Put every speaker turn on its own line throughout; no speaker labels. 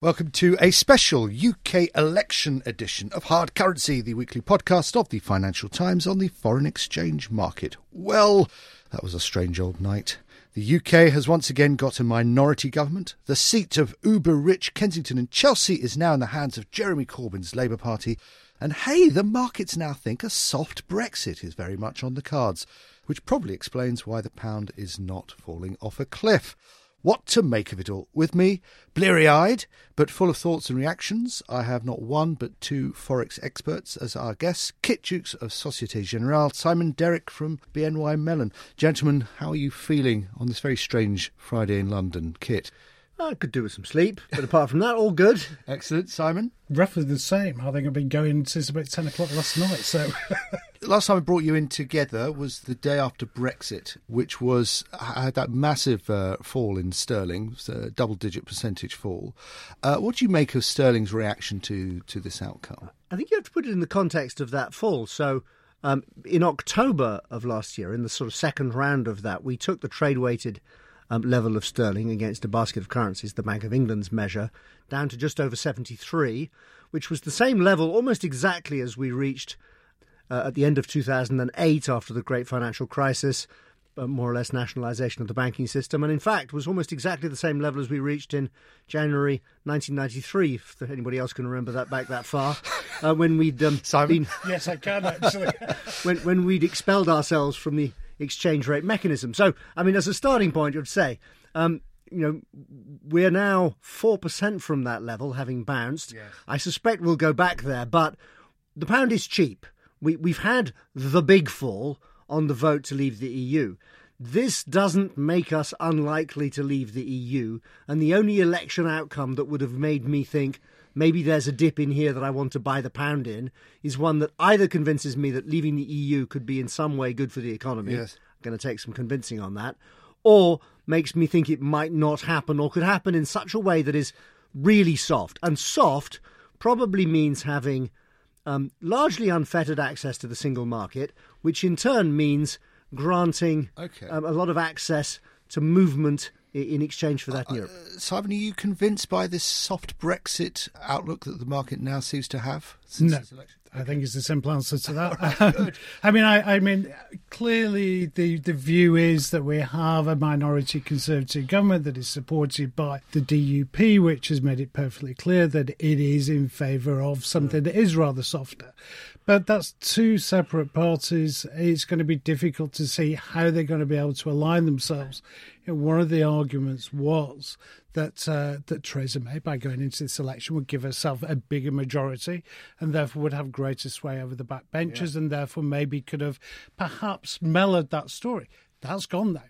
Welcome to a special UK election edition of Hard Currency, the weekly podcast of the Financial Times on the foreign exchange market. Well, that was a strange old night. The UK has once again got a minority government. The seat of uber rich Kensington and Chelsea is now in the hands of Jeremy Corbyn's Labour Party. And hey, the markets now think a soft Brexit is very much on the cards, which probably explains why the pound is not falling off a cliff. What to make of it all? With me, bleary eyed, but full of thoughts and reactions, I have not one but two Forex experts as our guests Kit Juckes of Societe Generale, Simon Derrick from BNY Mellon. Gentlemen, how are you feeling on this very strange Friday in London? Kit.
I could do with some sleep, but apart from that, all good.
Excellent. Simon?
Roughly the same. I think I've been going since about 10 o'clock last night, so.
Last time I brought you in together was the day after Brexit, which was had that massive uh, fall in sterling, a double-digit percentage fall. Uh, what do you make of sterling's reaction to to this outcome?
I think you have to put it in the context of that fall. So, um, in October of last year, in the sort of second round of that, we took the trade-weighted um, level of sterling against a basket of currencies, the Bank of England's measure, down to just over 73, which was the same level almost exactly as we reached uh, at the end of 2008 after the great financial crisis, uh, more or less nationalisation of the banking system, and in fact was almost exactly the same level as we reached in January 1993, if anybody else can remember that back that far, uh, when we'd um,
Simon?
been
yes, I can actually.
when when we'd expelled ourselves from the exchange rate mechanism. So, I mean, as a starting point, you'd say, um, you know, we're now 4% from that level, having bounced.
Yes.
I suspect we'll go back there, but the pound is cheap. We, we've had the big fall on the vote to leave the EU. This doesn't make us unlikely to leave the EU, and the only election outcome that would have made me think maybe there's a dip in here that I want to buy the pound in is one that either convinces me that leaving the EU could be in some way good for the economy.
Yes.
I'm going to take some convincing on that. Or makes me think it might not happen or could happen in such a way that is really soft. And soft probably means having um, largely unfettered access to the single market, which in turn means granting
Okay.
um, a lot of access to movement in exchange for that in uh, Europe.
Uh, Simon, are you convinced by this soft Brexit outlook that the market now seems to have since
No.
this election?
I think is the simple answer to that. I mean, I, I mean, clearly the, the view is that we have a minority conservative government that is supported by the DUP, which has made it perfectly clear that it is in favour of something mm. that is rather softer. But that's two separate parties. It's going to be difficult to see how they're going to be able to align themselves. Know, one of the arguments was that uh, that Theresa May, by going into this election, would give herself a bigger majority and therefore would have greater sway over the backbenchers, and therefore maybe could have perhaps mellowed that story. That's gone now.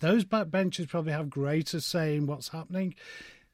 Those backbenchers probably have greater say in what's happening.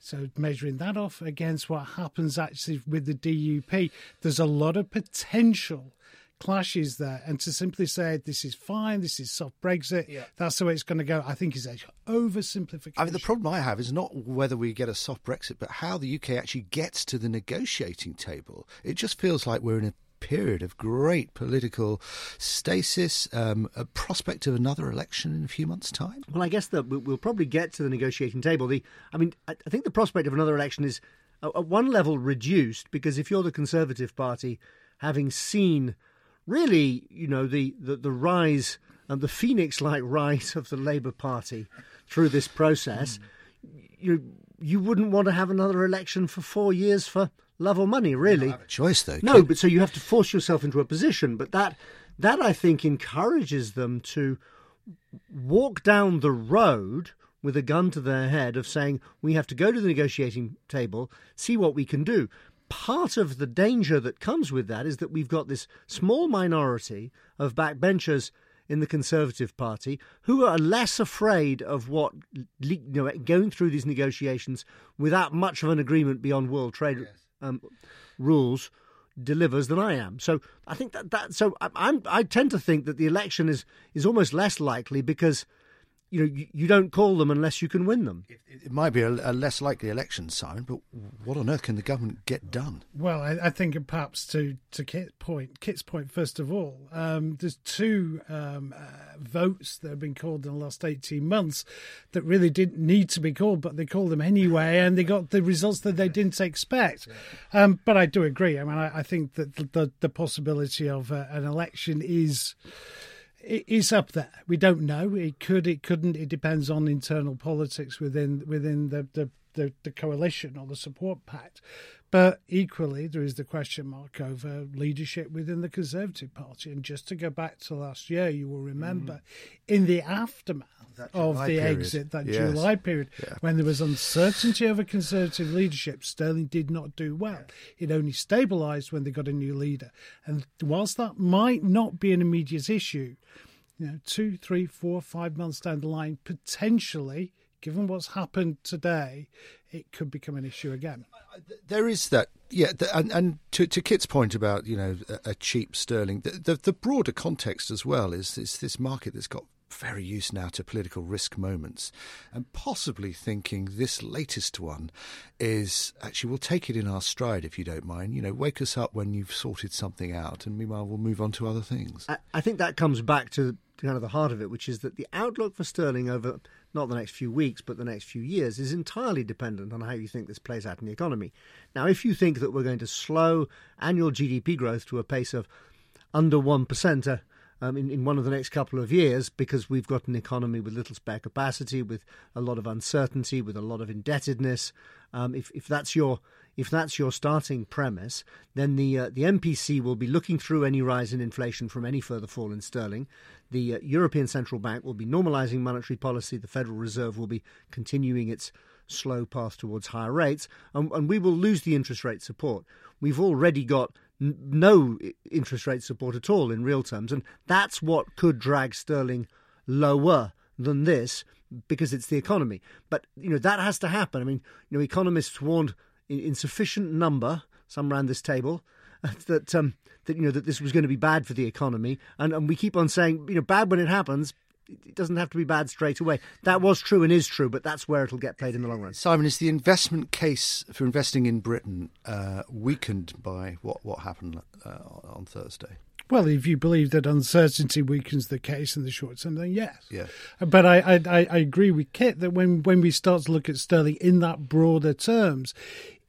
So measuring that off against what happens actually with the DUP, there's a lot of potential clashes there. And to simply say this is fine, this is soft Brexit, that's the way it's going to go, I think is a oversimplification.
I mean, the problem I have is not whether we get a soft Brexit, but how the UK actually gets to the negotiating table. It just feels like we're in a period of great political stasis, um, a prospect of another election in a few months' time.
Well, I guess that we- we'll probably get to the negotiating table. The, I mean, I think the prospect of another election is uh, at one level reduced because if you're the Conservative Party, having seen really, you know, the the, the rise and the phoenix-like rise of the Labour Party through this process, you you wouldn't want to have another election for four years for love or money, really.
Choice though.
No, but so you have to force yourself into a position. But that that I think encourages them to walk down the road with a gun to their head of saying we have to go to the negotiating table, see what we can do. Part of the danger that comes with that is that we've got this small minority of backbenchers in the Conservative Party who are less afraid of what you know, going through these negotiations without much of an agreement beyond world trade yes. Um, rules delivers than I am. So I think that that so I, I'm I tend to think that the election is is almost less likely because you know, you, you, don't call them unless you can win them.
It, it might be a, a, less likely election, Simon, but what on earth can the government get done?
Well, I, I think perhaps to to Kit's point, Kit's point first of all, um, there's two um, uh, votes that have been called in the last 18 months that really didn't need to be called, but they called them anyway, and they got the results that they didn't expect. Um, but I do agree. I mean, I, I think that the, the, the possibility of uh, an election is it's up there. We don't know. It could. It couldn't. It depends on internal politics within within the the, the, the coalition or the support pact. But equally, there is the question mark over leadership within the Conservative Party. And just to go back to last year, you will remember mm. in the aftermath of the
period.
exit, that yes. July period, yeah. when there was uncertainty over Conservative leadership, Sterling did not do well. It only stabilised when they got a new leader. And whilst that might not be an immediate issue, you know, two, three, four, five months down the line, potentially given what's happened today, it could become an issue again.
There is that, yeah, and, and to, to Kit's point about you know a, a cheap sterling, the, the, the broader context as well is, is this market that's got very used now to political risk moments, and possibly thinking this latest one is actually we'll take it in our stride if you don't mind. You know, wake us up when you've sorted something out, and meanwhile we'll move on to other things.
I, I think that comes back to kind of the heart of it, which is that the outlook for sterling over not the next few weeks, but the next few years, is entirely dependent on how you think this plays out in the economy. Now, if you think that we're going to slow annual GDP growth to a pace of under 1%, uh, um, in, in one of the next couple of years because we've got an economy with little spare capacity, with a lot of uncertainty, with a lot of indebtedness. Um, if, if that's your if that's your starting premise, then the uh, the MPC will be looking through any rise in inflation from any further fall in sterling. The uh, European Central Bank will be normalising monetary policy. The Federal Reserve will be continuing its slow path towards higher rates, and, and we will lose the interest rate support. We've already got no interest rate support at all in real terms, and that's what could drag sterling lower than this because it's the economy. But you know that has to happen. I mean, you know, economists warned in, in sufficient number, some around this table, that um, that you know that this was going to be bad for the economy, and, and we keep on saying you know bad when it happens. It doesn't have to be bad straight away. That was true and is true, but that's where it'll get played in the long run.
Simon, is the investment case for investing in Britain uh, weakened by what what happened uh, on Thursday?
Well, if you believe that uncertainty weakens the case in the short term, then yes.
Yeah.
But I, I, I agree with Kit that when, when we start to look at sterling in that broader terms,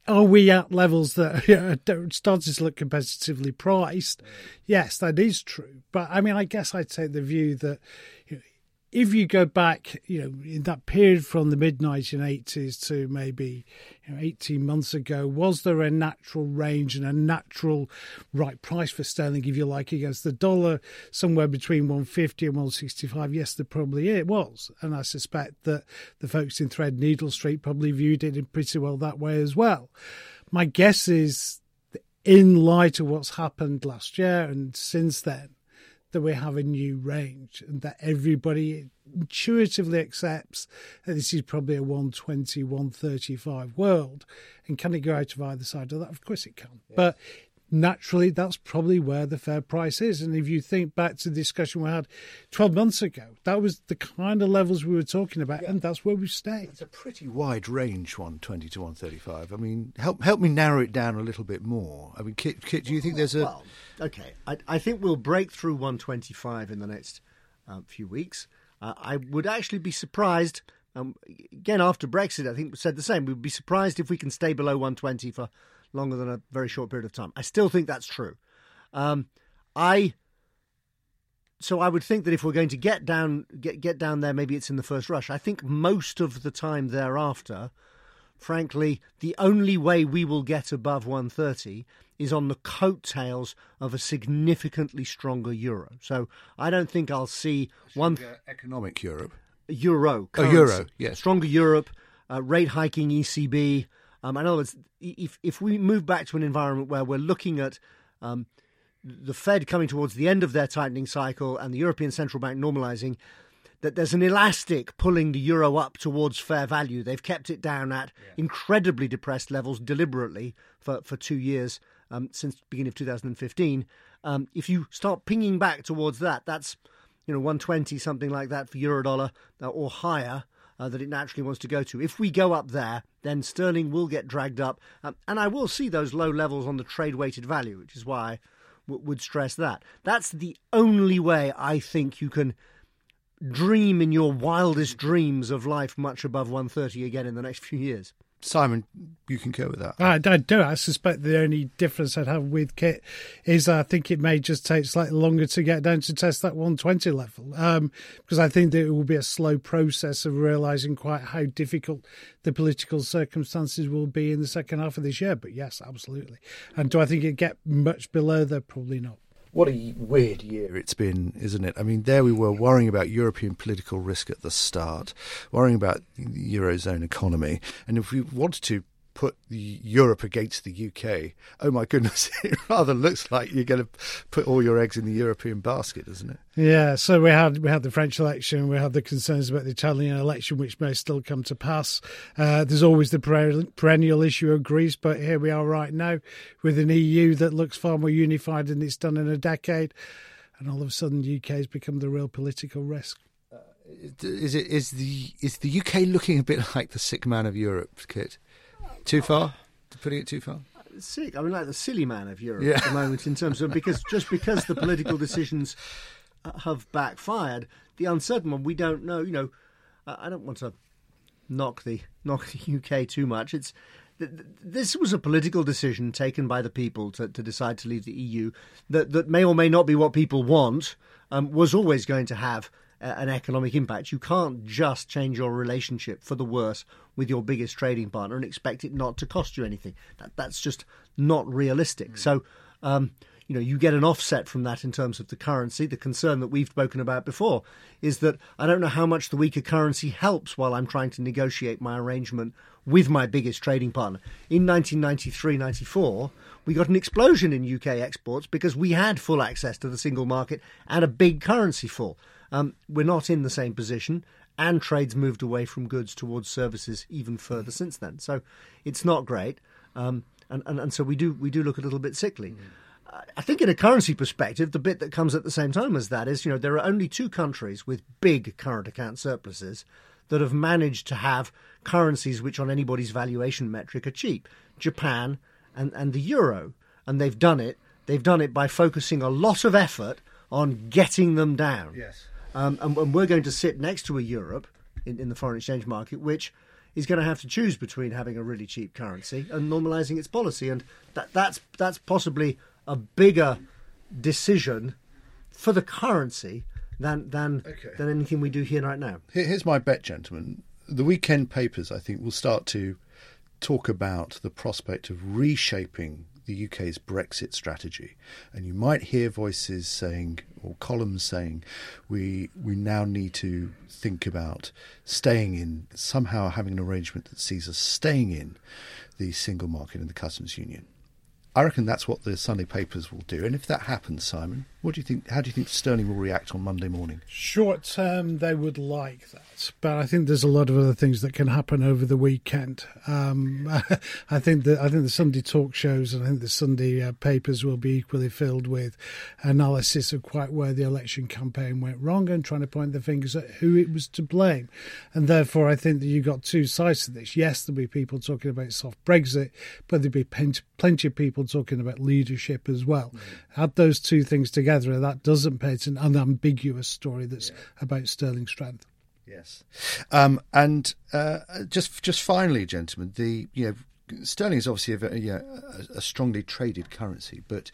are we at levels that are starting to look competitively priced? Mm. Yes, that is true. But I mean, I guess I'd take the view that you know, if you go back, you know, in that period from the mid 1980s to maybe you know, 18 months ago, was there a natural range and a natural right price for sterling, if you like, against the dollar, somewhere between 150 and 165? Yes, there probably it was. And I suspect that the folks in Threadneedle Street probably viewed it in pretty well that way as well. My guess is, in light of what's happened last year and since then, that we have a new range and that everybody intuitively accepts that this is probably a 120, 135 world. And can it go out of either side of that? Of course it can. Yes. But naturally, that's probably where the fair price is. And if you think back to the discussion we had 12 months ago, that was the kind of levels we were talking about, yeah. and that's where we stayed.
It's a pretty wide range, 120 to 135. I mean, help help me narrow it down a little bit more. I mean, Kit, Kit do you think there's a.
Well, okay. I, I think we'll break through 125 in the next uh, few weeks. Uh, I would actually be surprised. Um, again, after Brexit, I think we said the same. We'd be surprised if we can stay below 120 for longer than a very short period of time. I still think that's true. Um, I so I would think that if we're going to get down get get down there, maybe it's in the first rush. I think most of the time thereafter, frankly, the only way we will get above 130 is on the coattails of a significantly stronger euro. So I don't think I'll see
one economic Europe.
Euro,
currency. oh, euro, yes,
stronger Europe, uh, rate hiking ECB. Um, in other words, if if we move back to an environment where we're looking at um, the Fed coming towards the end of their tightening cycle and the European Central Bank normalizing, that there's an elastic pulling the euro up towards fair value. They've kept it down at yeah. incredibly depressed levels deliberately for, for two years um, since the beginning of 2015. Um, if you start pinging back towards that, that's you know 120 something like that for euro dollar uh, or higher. Uh, that it naturally wants to go to. If we go up there, then sterling will get dragged up, um, and I will see those low levels on the trade weighted value, which is why I w- would stress that. That's the only way I think you can dream in your wildest dreams of life much above 130 again in the next few years.
Simon, you can go with that.
I, I do. I suspect the only difference I'd have with Kit is I think it may just take slightly longer to get down to test that 120 level um, because I think that it will be a slow process of realising quite how difficult the political circumstances will be in the second half of this year. But yes, absolutely. And do I think it get much below there? Probably not.
What a weird year it's been, isn't it? I mean, there we were worrying about European political risk at the start, worrying about the Eurozone economy. And if we wanted to put Europe against the UK, oh my goodness, it rather looks like you're going to put all your eggs in the European basket, doesn't it?
Yeah. So we had we had the French election, we had the concerns about the Italian election, which may still come to pass. Uh, there's always the perennial issue of Greece, but here we are right now with an EU that looks far more unified than it's done in a decade, and all of a sudden, the UK has become the real political risk. Uh,
is it is the is the UK looking a bit like the sick man of Europe, Kit? Too far? Putting it too far?
Sick. I mean, like the silly man of Europe yeah. at the moment, in terms of because just because the political decisions have backfired, the uncertain one we don't know. You know, I don't want to knock the knock the UK too much. It's this was a political decision taken by the people to, to decide to leave the EU that that may or may not be what people want. Um, was always going to have an economic impact. You can't just change your relationship for the worse with your biggest trading partner and expect it not to cost you anything. That, that's just not realistic. Mm. So, um, you know, you get an offset from that in terms of the currency. The concern that we've spoken about before is that I don't know how much the weaker currency helps while I'm trying to negotiate my arrangement with my biggest trading partner. In 1993 94, we got an explosion in UK exports because we had full access to the single market and a big currency fall. Um, we're not in the same position, and trade's moved away from goods towards services even further since then. So it's not great, um, and, and and so we do we do look a little bit sickly. Mm. I think in a currency perspective, the bit that comes at the same time as that is, you know, there are only two countries with big current account surpluses that have managed to have currencies which, on anybody's valuation metric, are cheap: Japan and and the euro. And they've done it. They've done it by focusing a lot of effort on getting them down.
Yes.
Um, and, and, we're going to sit next to a Europe in, in the foreign exchange market, which is going to have to choose between having a really cheap currency and normalising its policy. And that, that's, that's possibly a bigger decision for the currency than, than, okay. than anything we do here right now.
Here's my bet, gentlemen. The weekend papers, I think, will start to talk about the prospect of reshaping the UK's Brexit strategy. And you might hear voices saying, or columns saying, we we now need to think about staying in, somehow having an arrangement that sees us staying in the single market and the customs union. I reckon that's what the Sunday papers will do. And if that happens, Simon, what do you think? How do you think Sterling will react on Monday morning?
Short term, they would like that, but I think there's a lot of other things that can happen over the weekend. Um, I think that I think the Sunday talk shows and I think the Sunday uh, papers will be equally filled with analysis of quite where the election campaign went wrong and trying to point the fingers at who it was to blame. And therefore, I think that you have got two sides to this. Yes, there'll be people talking about soft Brexit, but there'll be plenty of people talking about leadership as well. Add those two things together, and that doesn't paint an unambiguous story that's yeah. about sterling strength.
Yes, um, and uh, just just finally, gentlemen, the you know sterling is obviously a, very, yeah, a, a strongly traded currency, but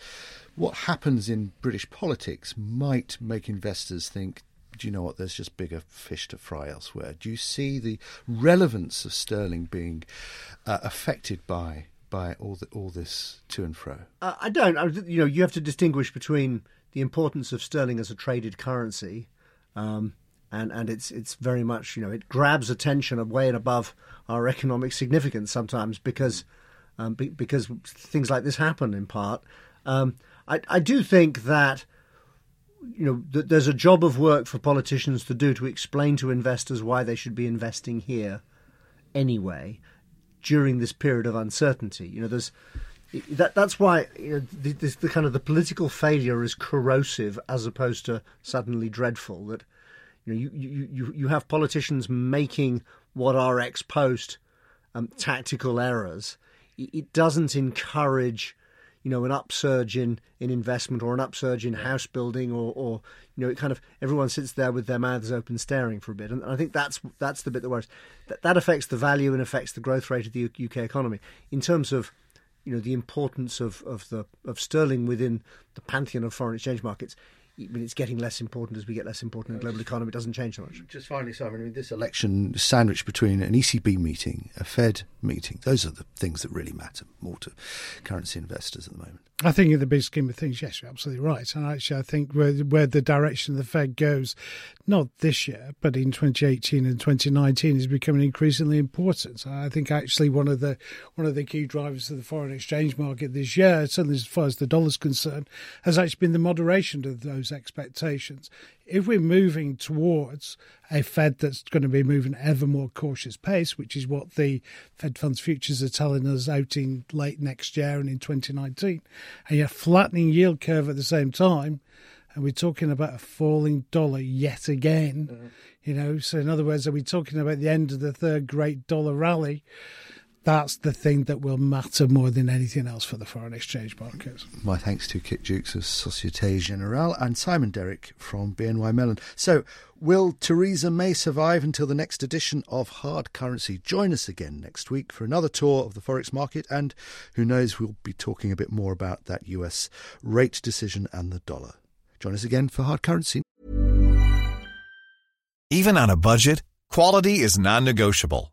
what happens in British politics might make investors think do you know what? There's just bigger fish to fry elsewhere. Do you see the relevance of sterling being uh, affected by by all the, all this to and fro?
Uh, I don't. I, you know, you have to distinguish between the importance of sterling as a traded currency, um, and and it's it's very much you know it grabs attention away and above our economic significance sometimes because um, be, because things like this happen in part. Um, I, I do think that you know th- there's a job of work for politicians to do to explain to investors why they should be investing here anyway during this period of uncertainty. You know, there's that that's why you know, the, the, the, kind of the political failure is corrosive as opposed to suddenly dreadful. That you know you you you, you have politicians making what are ex post um, tactical errors. It doesn't encourage you know an upsurge in, in investment or an upsurge in house building or, or you know it kind of everyone sits there with their mouths open staring for a bit. And I think that's that's the bit that worries. That, that affects the value and affects the growth rate of the UK economy. In terms of you know the importance of, of the of sterling within the pantheon of foreign exchange markets. I mean, it's getting less important as we get less important in the global economy. It doesn't change so much.
Just finally, Simon, I mean, this election sandwiched between an ECB meeting, a Fed meeting, those are the things that really matter more to currency investors at the moment.
I think in the big scheme of things, yes, you're absolutely right. And actually, I think where, where the direction of the Fed goes, not this year, but in 2018 and 2019, is becoming increasingly important. I think actually one of the one of the key drivers of the foreign exchange market this year, certainly as far as the dollar's concerned, has actually been the moderation of those expectations if we're moving towards a Fed that's going to be moving ever more cautious pace, which is what the Fed funds futures are telling us out in late next year and in 2019, and you're flattening yield curve at the same time, and we're talking about a falling dollar yet again, mm-hmm. you know. So in other words, are we talking about the end of the third great dollar rally? That's the thing that will matter more than anything else for the foreign exchange markets.
My thanks to Kit Juckes of Societe Generale and Simon Derrick from BNY Mellon. So, will Theresa May survive until the next edition of Hard Currency? Join us again next week for another tour of the Forex market, and who knows, we'll be talking a bit more about that US rate decision and the dollar. Join us again for Hard Currency.
Even on a budget, quality is non negotiable.